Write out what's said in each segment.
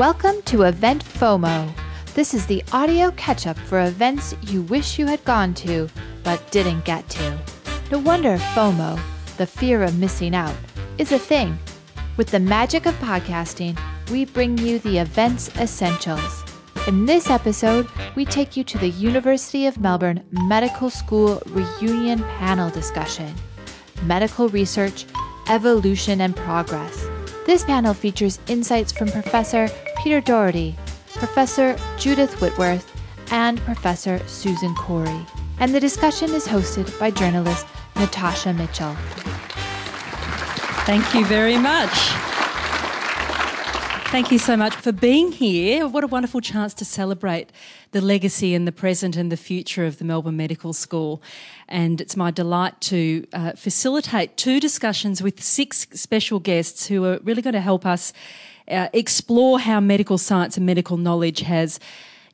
Welcome to Event FOMO. This is the audio catch up for events you wish you had gone to but didn't get to. No wonder FOMO, the fear of missing out, is a thing. With the magic of podcasting, we bring you the event's essentials. In this episode, we take you to the University of Melbourne Medical School reunion panel discussion Medical Research, Evolution and Progress. This panel features insights from Professor Peter Doherty, Professor Judith Whitworth, and Professor Susan Cory. And the discussion is hosted by journalist Natasha Mitchell. Thank you very much. Thank you so much for being here. What a wonderful chance to celebrate the legacy and the present and the future of the Melbourne Medical School. And it's my delight to uh, facilitate two discussions with six special guests who are really going to help us uh, explore how medical science and medical knowledge has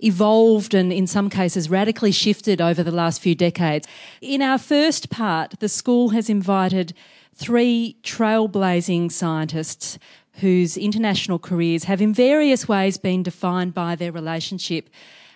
evolved and in some cases radically shifted over the last few decades. In our first part, the school has invited three trailblazing scientists whose international careers have in various ways been defined by their relationship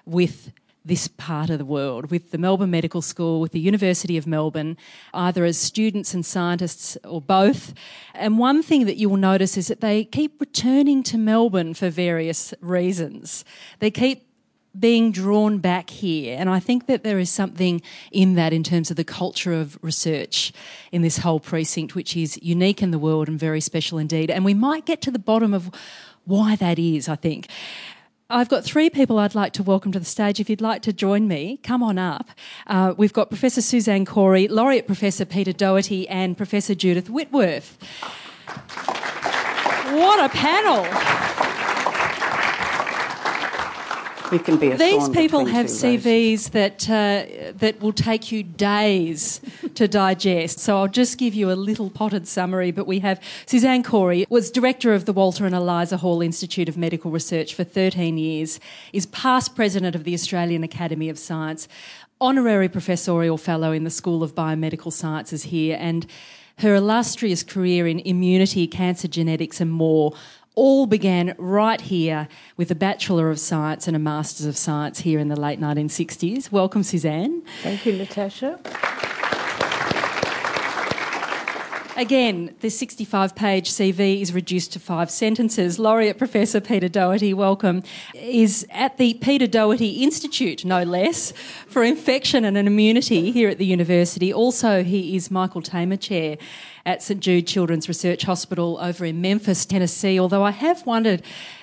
with this part of the world, with the Melbourne Medical School, with the University of Melbourne, either as students and scientists or both. And one thing that you will notice is that they keep returning to Melbourne for various reasons. They keep being drawn back here. And I think that there is something in that in terms of the culture of research in this whole precinct, which is unique in the world and very special indeed. And we might get to the bottom of why that is, I think. I've got three people I'd like to welcome to the stage. If you'd like to join me, come on up. Uh, we've got Professor Suzanne Cory, Laureate Professor Peter Doherty, and Professor Judith Whitworth. What a panel! We can be These people have CVs that uh, that will take you days to digest. So I'll just give you a little potted summary. But we have Suzanne Cory was director of the Walter and Eliza Hall Institute of Medical Research for 13 years. Is past president of the Australian Academy of Science, honorary professorial fellow in the School of Biomedical Sciences here, and her illustrious career in immunity, cancer genetics, and more all began right here with a Bachelor of Science and a Master's of Science here in the late 1960s. Welcome, Suzanne. Thank you, Natasha. Again, the 65 page CV is reduced to five sentences. Laureate Professor Peter Doherty, welcome, is at the Peter Doherty Institute, no less, for infection and immunity here at the university. Also, he is Michael Tamer Chair at St Jude Children's Research Hospital over in Memphis, Tennessee. Although I have wondered,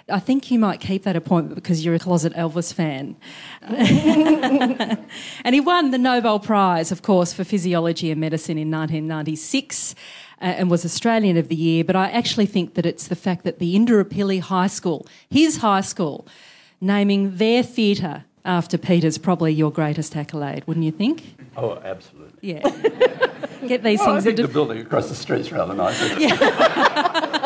I think you might keep that appointment because you're a closet Elvis fan. and he won the Nobel Prize, of course, for physiology and medicine in 1996. Uh, and was Australian of the Year, but I actually think that it's the fact that the Indooroopilly High School, his high school, naming their theatre after Peter's probably your greatest accolade, wouldn't you think? Oh, absolutely. Yeah. Get these well, things I think into the building across the street's rather nice. Yeah.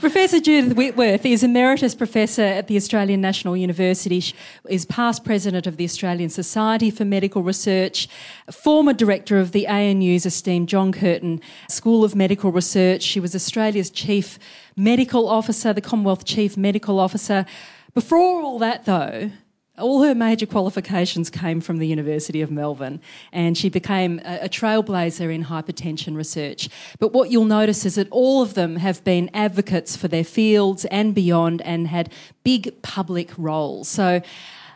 Professor Judith Whitworth is Emeritus Professor at the Australian National University, she is past President of the Australian Society for Medical Research, former Director of the ANU's esteemed John Curtin School of Medical Research. She was Australia's Chief Medical Officer, the Commonwealth Chief Medical Officer. Before all that, though, all her major qualifications came from the University of Melbourne, and she became a, a, trailblazer in hypertension research. But what you'll notice is that all of them have been advocates for their fields and beyond and had big public roles. So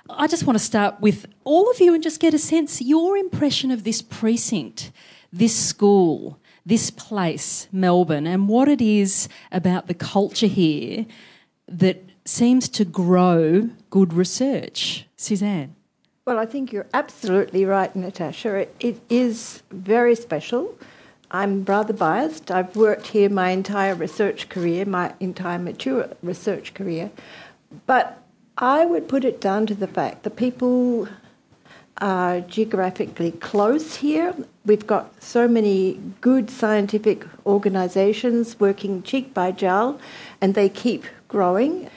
I just want to start with all of you and just get a sense your impression of this precinct, this school, this place, Melbourne, and what it is about the culture here that seems to grow good research. Suzanne? Well, I think you're absolutely right, Natasha. it, it is very special. I'm rather biased. I've worked here my entire research career, my entire mature research career. But I would put it down to the fact that people are geographically close here. We've got so many good scientific organisations working cheek by jowl, and they keep growing.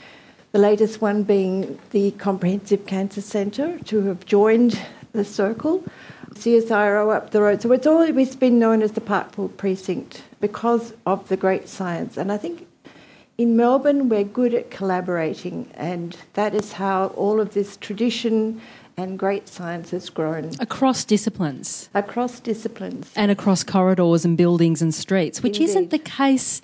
The latest one being the Comprehensive Cancer Centre to have joined the circle. CSIRO up the road. So it's always been known as the Parkville Precinct because of the great science. And I think in Melbourne, we're good at collaborating, and that is how all of this tradition and great science has grown Across disciplines across disciplines. and across corridors and buildings and streets, which isn't the case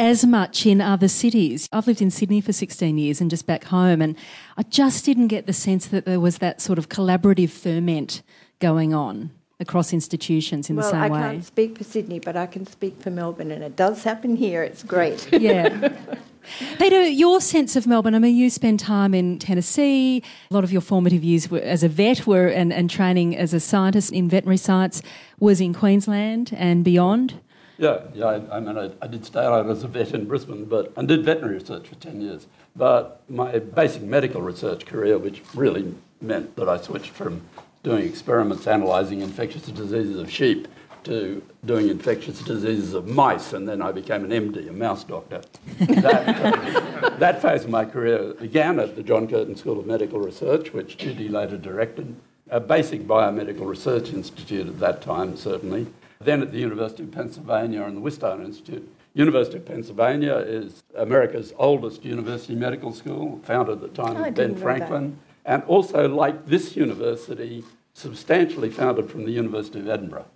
as much in other cities. I've lived in Sydney for 16 years and just back home, and I just didn't get the sense that there was that sort of collaborative ferment going on across institutions in well, the same I way. I can't speak for Sydney, but I can speak for Melbourne, and it does happen here. It's great. Yeah. Peter, your sense of Melbourne, I mean, you spend time in Tennessee. A lot of your formative years were, as a vet were, and, and training as a scientist in veterinary science was in Queensland and beyond. Yeah, yeah. I, I mean, I, I did stay out as a vet in Brisbane, but and did veterinary research for ten years. But my basic medical research career, which really meant that I switched from doing experiments analysing infectious diseases of sheep to doing infectious diseases of mice, and then I became an MD, a mouse doctor. that, uh, that phase of my career began at the John Curtin School of Medical Research, which Judy later directed, a basic biomedical research institute at that time, certainly. Then at the University of Pennsylvania and the Wistar Institute. University of Pennsylvania is America's oldest university medical school, founded at the time I of Ben Franklin, and also, like this university, substantially founded from the University of Edinburgh,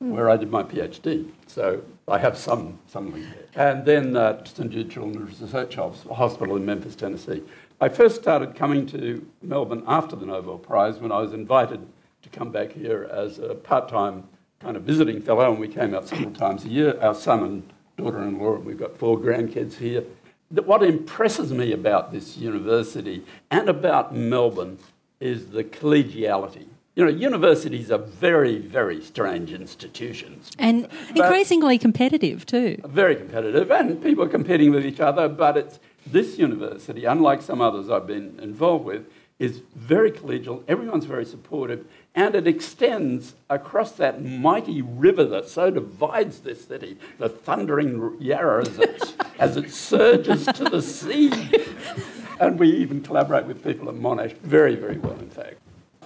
where I did my PhD. So I have some, some link there. And then uh, St Jude Children's Research Hospital in Memphis, Tennessee. I first started coming to Melbourne after the Nobel Prize when I was invited to come back here as a part-time kind of visiting fellow, and we came out several times a year. Our son and daughter-in-law, and we've got four grandkids here. That What impresses me about this university and about Melbourne is the collegiality. You know, universities are very, very strange institutions. And increasingly competitive too. Very competitive, and people are competing with each other. But it's this university, unlike some others I've been involved with, is very collegial. Everyone's very supportive, and it extends across that mighty river that so divides this city, the thundering Yarra as it, as it surges to the sea. And we even collaborate with people at Monash very, very well, in fact.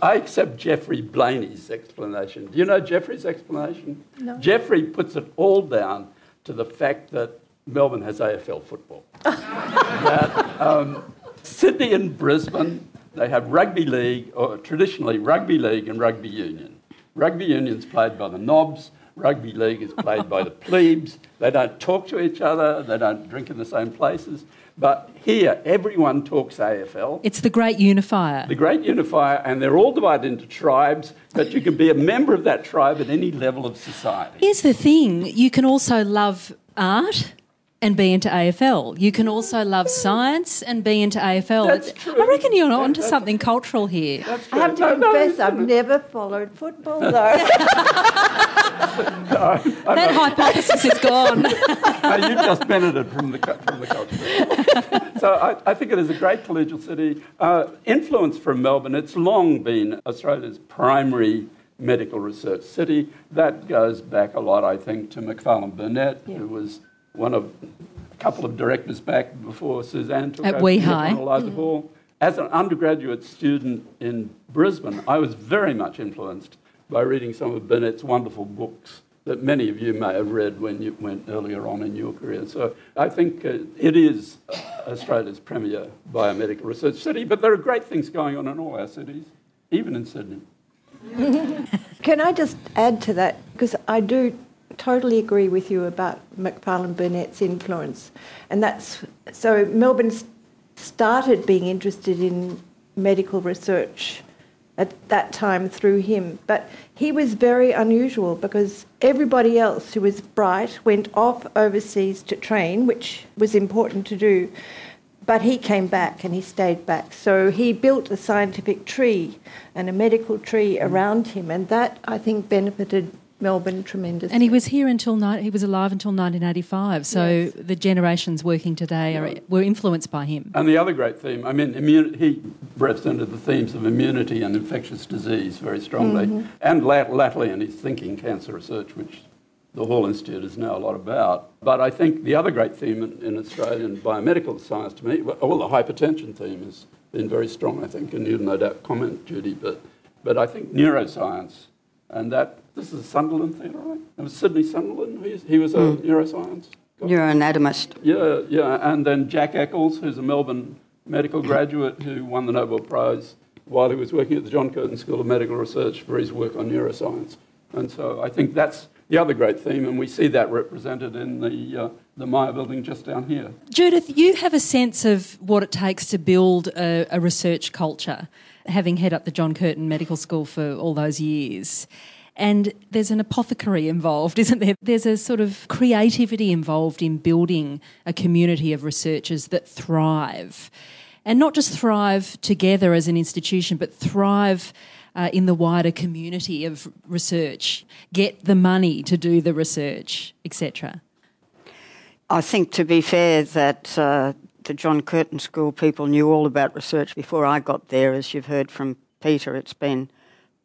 I accept Geoffrey Blainey's explanation. Do you know Geoffrey's explanation? No. Jeffrey puts it all down to the fact that Melbourne has AFL football. that um, Sydney and Brisbane, they have rugby league, or traditionally rugby league and rugby union. Rugby union's played by the knobs, rugby league is played by the plebes. They don't talk to each other, they don't drink in the same places. But here, everyone talks AFL It's the great unifier. the great unifier, and they're all divided into tribes, but you can be a member of that tribe at any level of society. Here's the thing you can also love art and be into AFL. You can also love science and be into AFL. That's true. I reckon you're onto That's- something cultural here. I have to true. No, no, confess, I've never followed football though. That hypothesis is gone. no, you've just benefited from the, from the culture. so I, I think it is a great collegial city. Uh, influence from Melbourne, it's long been Australia's primary medical research city. That goes back a lot, I think, to Macfarlane Burnet, who was one of a couple of directors back before Suzanne took At over Weehai. and Eliza Hall. As an undergraduate student in Brisbane, I was very much influenced by reading some of Burnet's wonderful books that many of you may have read when you went earlier on in your career. So I think uh, it is uh, Australia's premier biomedical research city, but there are great things going on in all our cities, even in Sydney. Can I just add to that? Because I do totally agree with you about Macfarlane Burnet's influence. And that's so Melbourne started being interested in medical research at that time through him. But he was very unusual because everybody else who was bright went off overseas to train, which was important to do. But he came back and he stayed back. So he built a scientific tree and a medical tree around him, and that I think benefited Melbourne tremendously. And he was here until ni- he was alive until 1985. So Yes. the generations working today are, were influenced by him. And the other great theme, I mean, immun- he represented the themes of immunity and infectious disease very strongly, mm-hmm. and lat- latterly in his thinking cancer research, which the Hall Institute is now a lot about. But I think the other great theme in, in Australian biomedical science to me, well, the hypertension theme has been very strong, I think, and you'll no doubt comment, Judy, but, but I think neuroscience, and that, this is a Sunderland theatre, right? It was Sydney Sunderland, he, he was a neuroscience neuroanatomist. Yeah, yeah. And then Jack Eccles, who's a Melbourne medical graduate who won the Nobel Prize while he was working at the John Curtin School of Medical Research for his work on neuroscience. And so I think that's the other great theme, and we see that represented in the, uh, the Myer building just down here. Judith, you have a sense of what it takes to build a, a research culture, having head up the John Curtin Medical School for all those years. And there's an apothecary involved, isn't there? There's a sort of creativity involved in building a community of researchers that thrive. And not just thrive together as an institution, but thrive uh, in the wider community of research, get the money to do the research, etc. I think, to be fair, that uh, the John Curtin School people knew all about research before I got there. As you've heard from Peter, it's been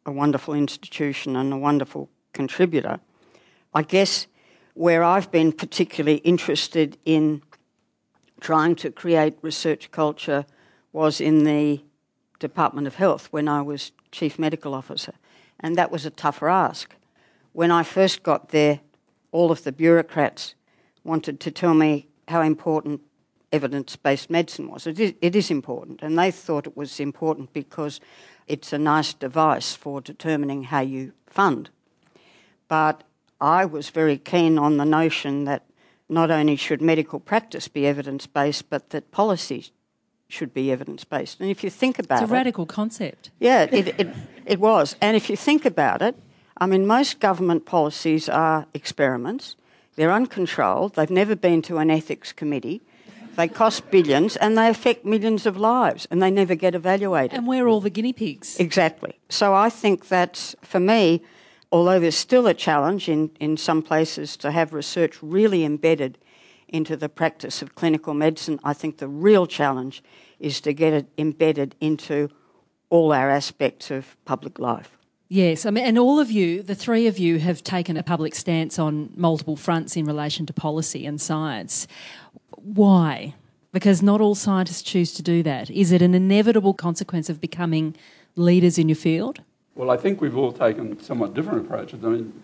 a wonderful institution and a wonderful contributor. I guess where I've been particularly interested in trying to create research culture was in the Department of Health when I was Chief Medical Officer, and that was a tougher ask. When I first got there, all of the bureaucrats wanted to tell me how important evidence based medicine was. It is, it is important, and they thought it was important because it's a nice device for determining how you fund. But I was very keen on the notion that not only should medical practice be evidence based, but that policy should be evidence based. And if you think about it. It's a radical concept. Yeah, it, it, it was. And if you think about it, I mean, most government policies are experiments. They're uncontrolled. They've never been to an ethics committee. They cost billions and they affect millions of lives and they never get evaluated. And we're all the guinea pigs. Exactly. So I think that for me, although there's still a challenge in, in some places to have research really embedded into the practice of clinical medicine, I think the real challenge is to get it embedded into all our aspects of public life. Yes, I mean, and all of you, the three of you, have taken a public stance on multiple fronts in relation to policy and science. Why? Because not all scientists choose to do that. Is it an inevitable consequence of becoming leaders in your field? Well, I think we've all taken somewhat different approaches. I mean,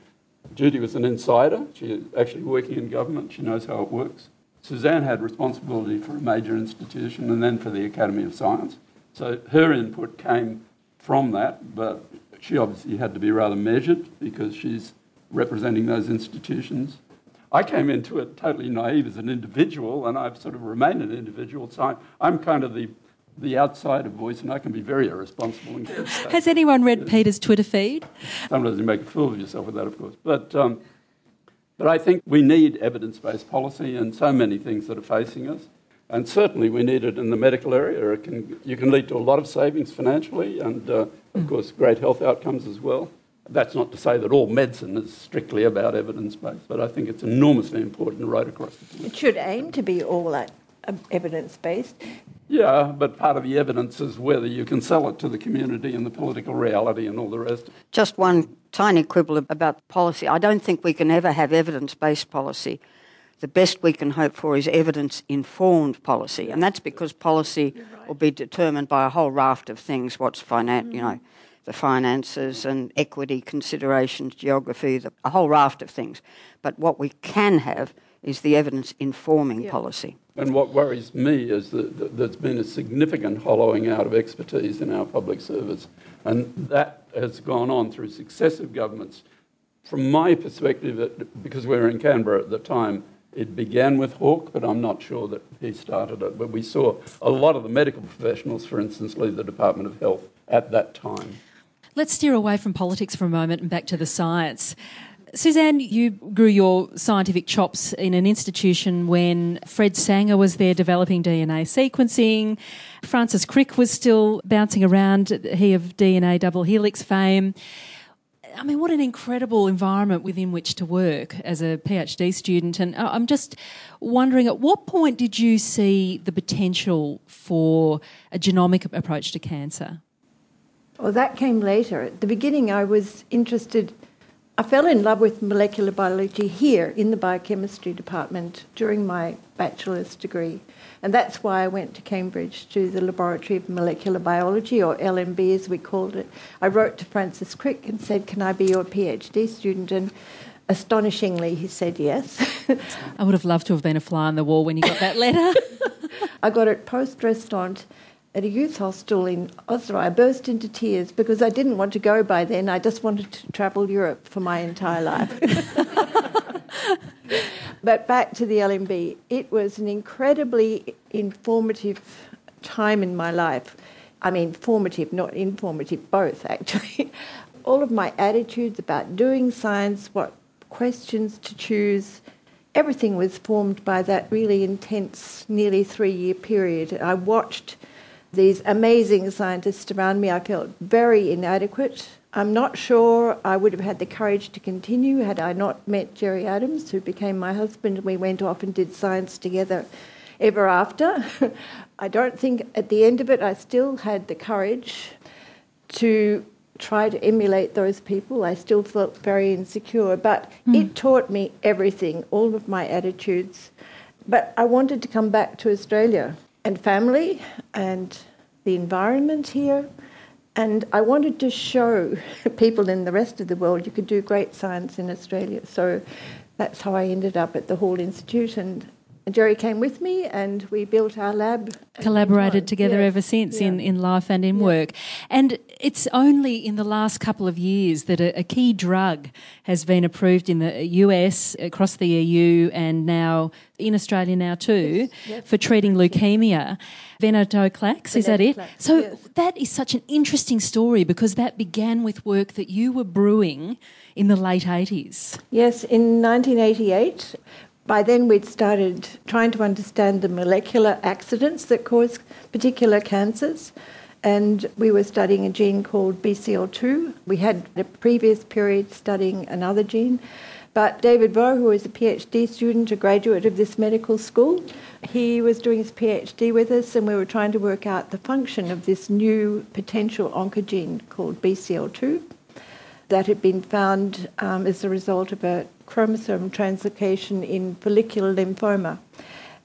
Judy was an insider. She's actually working in government. She knows how it works. Suzanne had responsibility for a major institution and then for the Academy of Science. So her input came from that, but she obviously had to be rather measured because she's representing those institutions. I came into it totally naive as an individual, and I've sort of remained an individual. So I'm, I'm kind of the the outsider voice, and I can be very irresponsible. Has anyone read Peter's Twitter feed? Sometimes you make a fool of yourself with that, of course. But, um, but I think we need evidence based policy in so many things that are facing us. And certainly we need it in the medical area. It can, you can lead to a lot of savings financially and, uh, of course, great health outcomes as well. That's not to say that all medicine is strictly about evidence based, but I think it's enormously important right across the board. It should aim to be all that um, evidence based. Yeah, but part of the evidence is whether you can sell it to the community and the political reality and all the rest. Just one tiny quibble about policy. I don't think we can ever have evidence based policy. The best we can hope for is evidence informed policy, and that's because policy will be determined by a whole raft of things what's finance, you know the finances and equity considerations, geography, the, a whole raft of things. But what we can have is the evidence informing yeah. policy. And what worries me is that, that there's been a significant hollowing out of expertise in our public service, and that has gone on through successive governments. From my perspective, it, because we were in Canberra at the time, it began with Hawke, but I'm not sure that he started it. But we saw a lot of the medical professionals, for instance, leave the Department of Health at that time. Let's steer away from politics for a moment and back to the science. Suzanne, you grew your scientific chops in an institution when Fred Sanger was there developing DNA sequencing. Francis Crick was still bouncing around, he of DNA double helix fame. I mean, what an incredible environment within which to work as a PhD student. And uh, I'm just wondering, at what point did you see the potential for a genomic approach to cancer? Well, that came later. At the beginning, I was interested, I fell in love with molecular biology here in the biochemistry department during my bachelor's degree. And that's why I went to Cambridge to the Laboratory of Molecular Biology, or LMB as we called it. I wrote to Francis Crick and said, Can I be your PhD student? And Astonishingly, he said yes. I would have loved to have been a fly on the wall when you got that letter. I got it poste restante at a youth hostel in Oslo. I burst into tears because I didn't want to go by then. I just wanted to travel Europe for my entire life. but back to the LMB, it was an incredibly informative time in my life. I mean, formative, not informative, both actually. All of my attitudes about doing science, what questions to choose, everything was formed by that really intense, nearly three year period. I watched these amazing scientists around me. I felt very inadequate. I'm not sure I would have had the courage to continue had I not met Jerry Adams, who became my husband, and we went off and did science together ever after. I don't think at the end of it I still had the courage to try to emulate those people. I still felt very insecure, but mm. it taught me everything, all of my attitudes. But I wanted to come back to Australia and family and the environment here. And I wanted to show people in the rest of the world you could do great science in Australia. So that's how I ended up at the Hall Institute. And Jerry came with me and we built our lab. Collaborated together yes. ever since yeah. in, in life and in yeah. work. And it's only in the last couple of years that a, a, key drug has been approved in the US, across the EU, and now in Australia now too, yes. Yes. for treating leukemia. Venetoclax, is that it? So yes. that is such an interesting story because that began with work that you were brewing in the late 80s. Yes, in 1988 by then, we'd started trying to understand the molecular accidents that cause particular cancers, and we were studying a gene called BCL2. We had a previous period studying another gene. But David Vaux, who is a PhD student, a graduate of this medical school, he was doing his PhD with us, and we were trying to work out the function of this new potential oncogene called BCL2 that had been found um, as a result of a chromosome translocation in follicular lymphoma.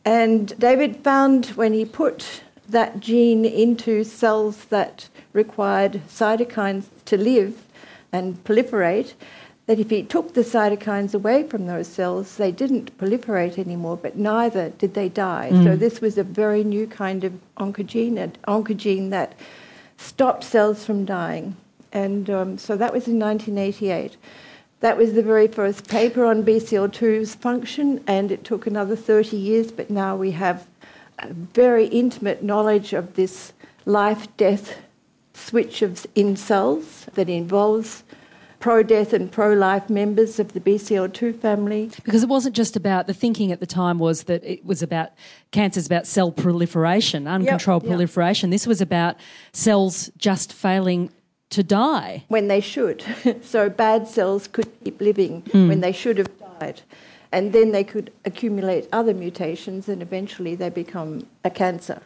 And David found when he put that gene into cells that required cytokines to live and proliferate, that if he took the cytokines away from those cells, they didn't proliferate anymore, but neither did they die. Mm. So this was a very new kind of oncogene, an oncogene that stopped cells from dying. And um, so that was in 1988. That was the very first paper on BCL2's function, and it took another 30 years, but now we have a very intimate knowledge of this life death switch of, in cells that involves pro death and pro life members of the BCL2 family. Because it wasn't just about the thinking at the time was that it was about cancers about cell proliferation, uncontrolled yep, proliferation. This was about cells just failing to die. When they should. so bad cells could keep living mm. when they should have died. And then they could accumulate other mutations and eventually they become a cancer.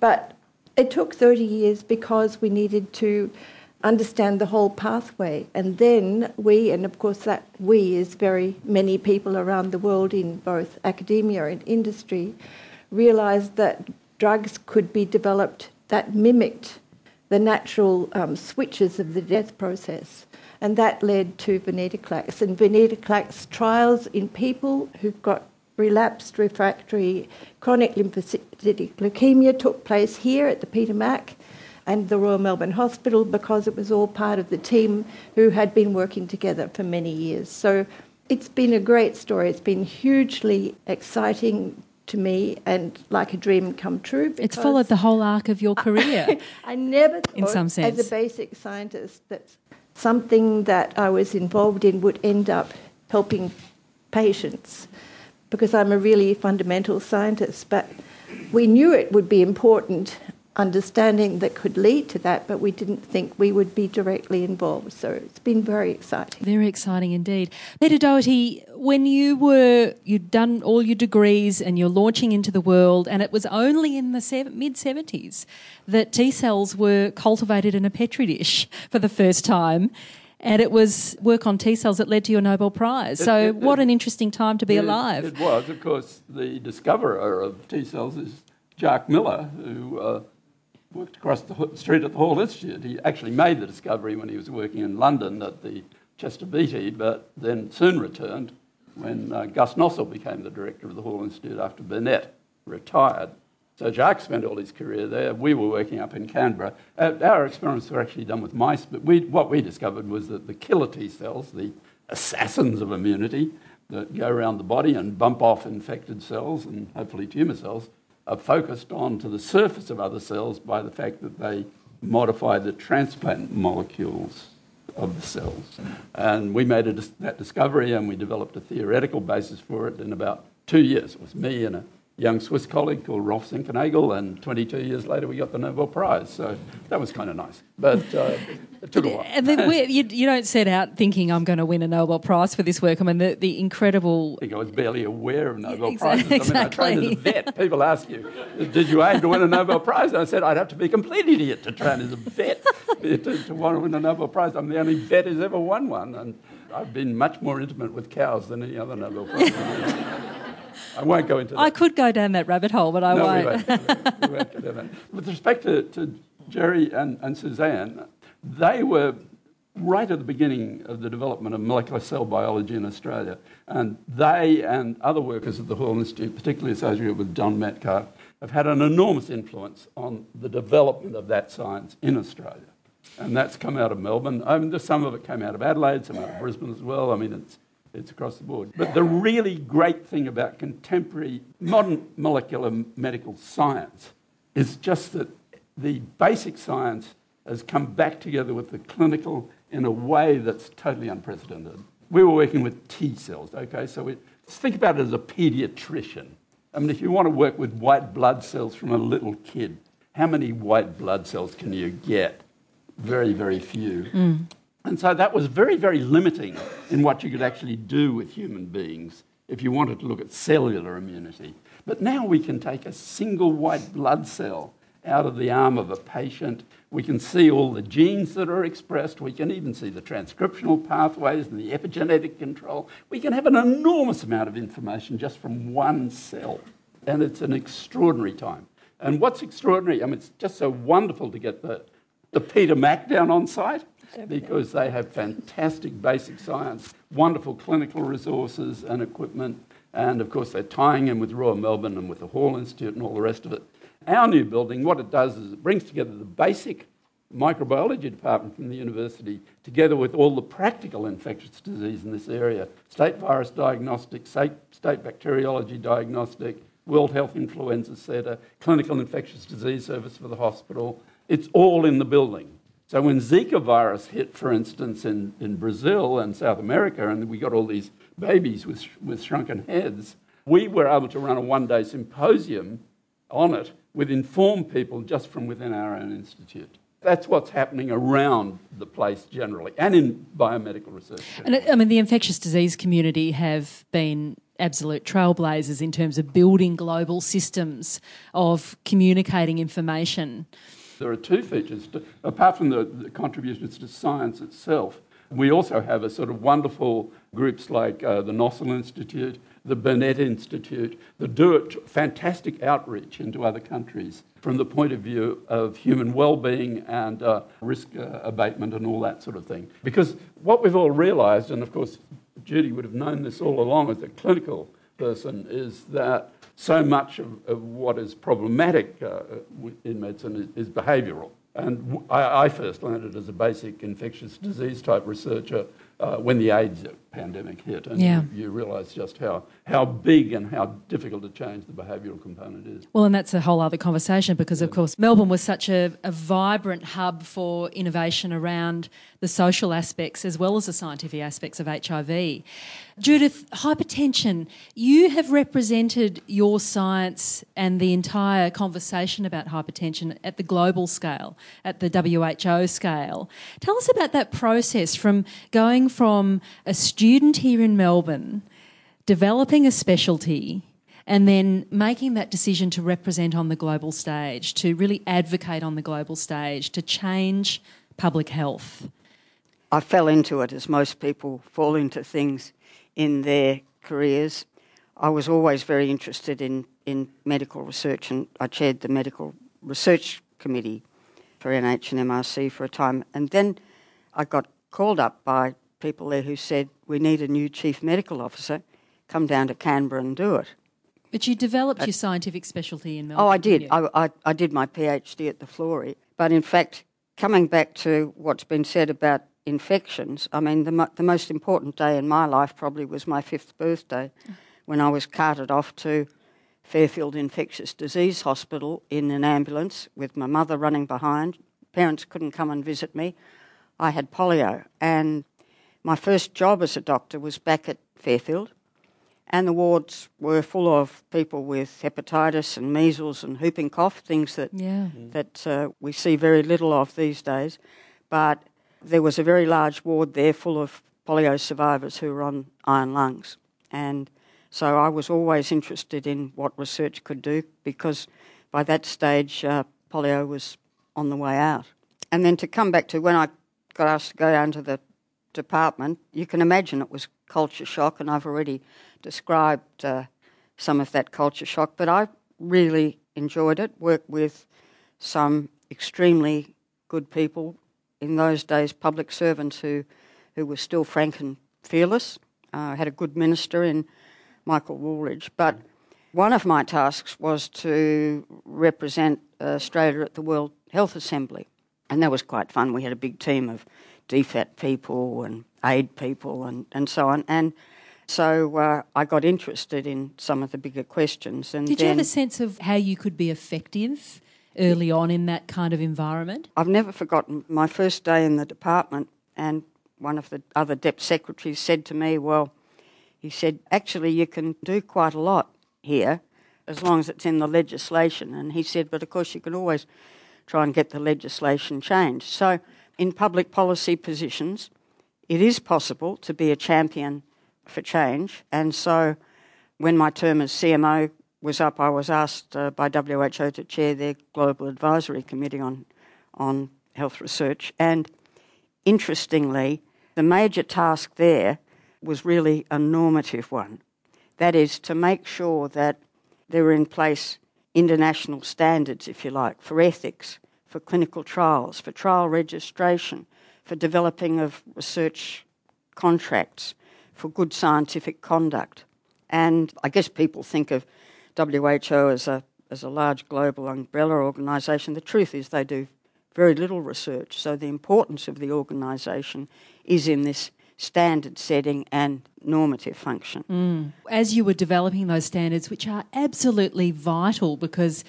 But it took 30 years because we needed to understand the whole pathway. And then we, and of course that we is very many people around the world in both academia and industry, realized that drugs could be developed that mimicked the natural um, switches of the death process. And that led to venetoclax. And venetoclax trials in people who've got relapsed refractory chronic lymphocytic leukemia took place here at the Peter Mac and the Royal Melbourne Hospital because it was all part of the team who had been working together for many years. So it's been a great story. It's been hugely exciting to me and like a dream come true. It's followed the whole arc of your career. I, never thought, in some sense, as a basic scientist, that something that I was involved in would end up helping patients because I'm a really fundamental scientist. But we knew it would be important understanding that could lead to that, but we didn't think we would be directly involved. So it's been very exciting. Very exciting indeed. Peter Doherty, when you were, you'd done all your degrees and you're launching into the world, and it was only in the mid 70s that T cells were cultivated in a petri dish for the first time. And it was work on T cells that led to your Nobel Prize. So, it, it, what an interesting time to be it, alive. It was. Of course, the discoverer of T cells is Jack Miller, who uh, worked across the street at the Hall Institute. He actually made the discovery when he was working in London at the Chester Beatty, but then soon returned when uh, Gus Nossal became the director of the Hall Institute after Burnet retired. So Jacques spent all his career there. We were working up in Canberra. Our experiments were actually done with mice, but we, what we discovered was that the killer T cells, the assassins of immunity that go around the body and bump off infected cells and hopefully tumour cells, are focused onto the surface of other cells by the fact that they modify the transplant molecules of the cells. And we made that discovery and we developed a theoretical basis for it in about two years. It was me and a young Swiss colleague called Rolf Zinkernagel, and 22 years later we got the Nobel Prize. So that was kind of nice. But uh, it took a while. And then you, you, don't set out thinking I'm going to win a Nobel Prize for this work. I mean, the, the incredible. I think I was barely aware of Nobel exactly, Prizes. I mean, I trained as a vet. People ask you, did you aim to win a Nobel Prize? And I said, I'd have to be a complete idiot to train as a vet to, to want to win a Nobel Prize. I'm the only vet who's ever won one. And I've been much more intimate with cows than any other Nobel Prize. I won't go into that. I could go down that rabbit hole, but I no, won't. We won't. we won't go down that. With respect to, to Jerry and, and Suzanne, they were right at the beginning of the development of molecular cell biology in Australia. And they and other workers at the Hall Institute, particularly associated with John Metcalfe, have had an enormous influence on the development of that science in Australia. And that's come out of Melbourne. I mean, some of it came out of Adelaide, some out of Brisbane as well. I mean, it's it's across the board. But the really great thing about contemporary modern molecular medical science is just that the basic science has come back together with the clinical in a way that's totally unprecedented. We were working with T cells, okay? So we, just think about it as a pediatrician. I mean, if you want to work with white blood cells from a little kid, how many white blood cells can you get? Very, very few. Mm. And so that was very, very limiting in what you could actually do with human beings if you wanted to look at cellular immunity. But now we can take a single white blood cell out of the arm of a patient. We can see all the genes that are expressed. We can even see the transcriptional pathways and the epigenetic control. We can have an enormous amount of information just from one cell. And it's an extraordinary time. And what's extraordinary, I mean, it's just so wonderful to get the, the Peter Mac down on site because they have fantastic basic science, wonderful clinical resources and equipment, and of course they're tying in with Royal Melbourne and with the Hall Institute and all the rest of it. Our new building, what it does is it brings together the basic microbiology department from the university together with all the practical infectious disease in this area state virus diagnostic, state, state bacteriology diagnostic, World Health Influenza Centre, clinical infectious disease service for the hospital. It's all in the building. So when Zika virus hit, for instance, in, in Brazil and South America, and we got all these babies with, with shrunken heads, we were able to run a one day symposium on it with informed people just from within our own institute. That's what's happening around the place generally and in biomedical research. And I mean, the infectious disease community have been absolute trailblazers in terms of building global systems of communicating information. There are two features, to, apart from the, the, contributions to science itself. We also have a sort of wonderful groups like uh, the Nossal Institute, the Burnet Institute, that do fantastic outreach into other countries from the point of view of human well-being and uh, risk uh, abatement and all that sort of thing. Because what we've all realised, and of course Judy would have known this all along as a clinical person, is that so much of, of what is problematic uh, in medicine is, is behavioural. And I, I, first learned it as a basic infectious disease type researcher uh, when the AIDS pandemic hit. And yeah. you, you realise just how, how big and how difficult to change the behavioural component is. Well, and that's a whole other conversation because, of course, Melbourne was such a, a vibrant hub for innovation around the social aspects as well as the scientific aspects of HIV. Judith, hypertension, you have represented your science and the entire conversation about hypertension at the global scale, at the WHO scale. Tell us about that process from going from a student here in Melbourne, developing a specialty, and then making that decision to represent on the global stage, to really advocate on the global stage, to change public health. I fell into it as most people fall into things in their careers. I was always very interested in, in medical research and I chaired the medical research committee for NH and MRC for a time. And then I got called up by people there who said, We need a new chief medical officer, come down to Canberra and do it. But you developed your scientific specialty in Melbourne. Oh, I did. I, I, I did my PhD at the Florey. But in fact, coming back to what's been said about infections, I mean, the, mo- the most important day in my life probably was my fifth birthday when I was carted off to Fairfield Infectious Disease Hospital in an ambulance with my mother running behind. Parents couldn't come and visit me. I had polio, and my first job as a doctor was back at Fairfield and the wards were full of people with hepatitis and measles and whooping cough, things that Yeah. that uh, we see very little of these days. But there was a very large ward there full of polio survivors who were on iron lungs, and so I was always interested in what research could do because by that stage uh, polio was on the way out. And then to come back to when I got asked to go down to the department, you can imagine it was culture shock, and I've already described uh, some of that culture shock. But I really enjoyed it. Worked with some extremely good people in those days, public servants who who were still frank and fearless. Uh, I had a good minister in Michael Wooldridge, but one of my tasks was to represent Australia at the World Health Assembly, and that was quite fun. We had a big team of DFAT people and aid people and, and so on, and so uh, I got interested in some of the bigger questions. And Did you have a sense of how you could be effective early on in that kind of environment? I've never forgotten my first day in the department, and one of the other DEP secretaries said to me, Well, he said, actually, you can do quite a lot here as long as it's in the legislation. And he said, But of course, you can always try and get the legislation changed. So, in public policy positions, it is possible to be a champion for change. And so, when my term as CMO was up, I was asked uh, by WHO to chair their Global Advisory Committee on, on Health Research. And interestingly, the major task there was really a normative one. That is, to make sure that there were in place international standards, if you like, for ethics, for clinical trials, for trial registration, for developing of research contracts, for good scientific conduct. And I guess people think of WHO as a, as a large global umbrella organisation. The truth is, they do very little research. So the importance of the organisation is in this standard setting and normative function. Mm. As you were developing those standards, which are absolutely vital because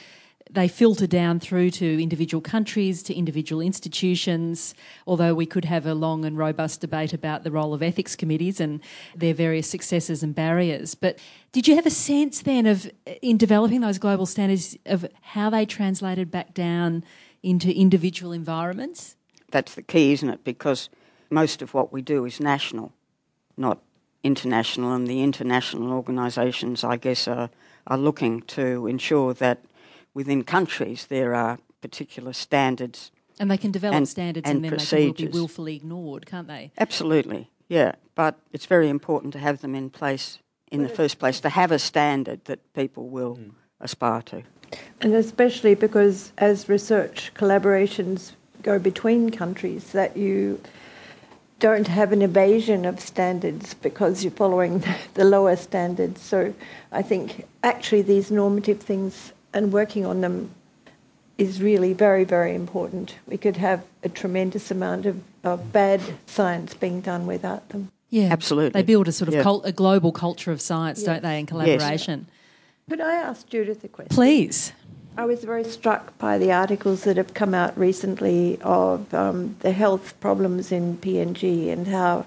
they filter down through to individual countries, to individual institutions, although we could have a long and robust debate about the role of ethics committees and their various successes and barriers. But did you have a sense then of, in developing those global standards, of how they translated back down into individual environments? That's the key, isn't it? Because most of what we do is national, not international, and the international organisations, I guess, are, are looking to ensure that within countries there are particular standards. And they can develop And- standards and and, then they can be procedures. willfully ignored, can't they? Absolutely, yeah. But it's very important to have them in place in the first place, to have a standard that people will mm. aspire to. And especially because as research collaborations go between countries, that you don't have an evasion of standards because you're following the lower standards. So I think actually these normative things and working on them is really very, very important. We could have a tremendous amount of, of bad science being done without them. Yeah, Absolutely. They build a sort of Yeah. cult, a global culture of science, don't they, and collaboration. Could I ask Judith a question? Please. I was very struck by the articles that have come out recently of um, the health problems in PNG and how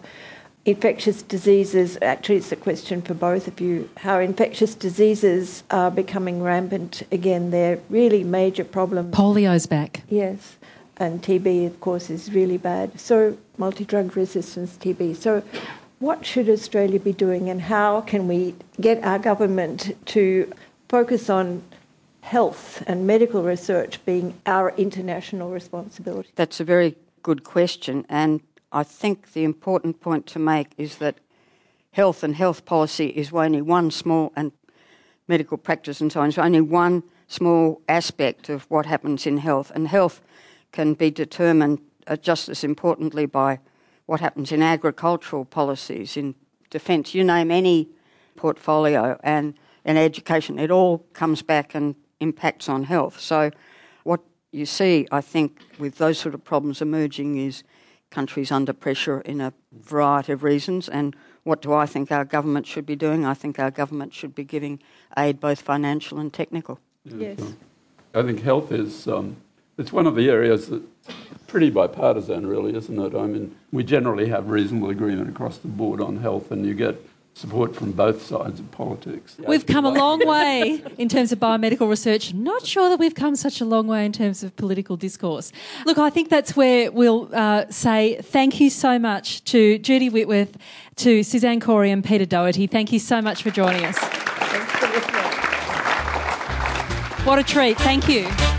infectious diseases, actually, it's a question for both of you, how infectious diseases are becoming rampant again. They're really major problems. Polio's back. Yes, and TB, of course, is really bad. So, multi drug resistance TB. So, what should Australia be doing, and how can we get our government to focus on health and medical research being our international responsibility? That's a very good question, and I think the important point to make is that health and health policy is only one small and medical practice and so on is only one small aspect of what happens in health, and health can be determined uh, just as importantly by what happens in agricultural policies, in defence, you name any portfolio, and in education, it all comes back and impacts on health. So, what you see, I think, with those sort of problems emerging is countries under pressure in a variety of reasons. And what do I think our government should be doing? I think our government should be giving aid, both financial and technical. Yes. I think health is um, it's one of the areas that's pretty bipartisan, really, isn't it? I mean, we generally have reasonable agreement across the board on health, and you get support from both sides of politics. We've come a long way in terms of biomedical research. Not sure that we've come such a long way in terms of political discourse. Look, I think that's where we'll uh, say thank you so much to Judy Whitworth, to Suzanne Cory, and Peter Doherty. Thank you so much for joining us. Thanks for listening. What a treat. Thank you.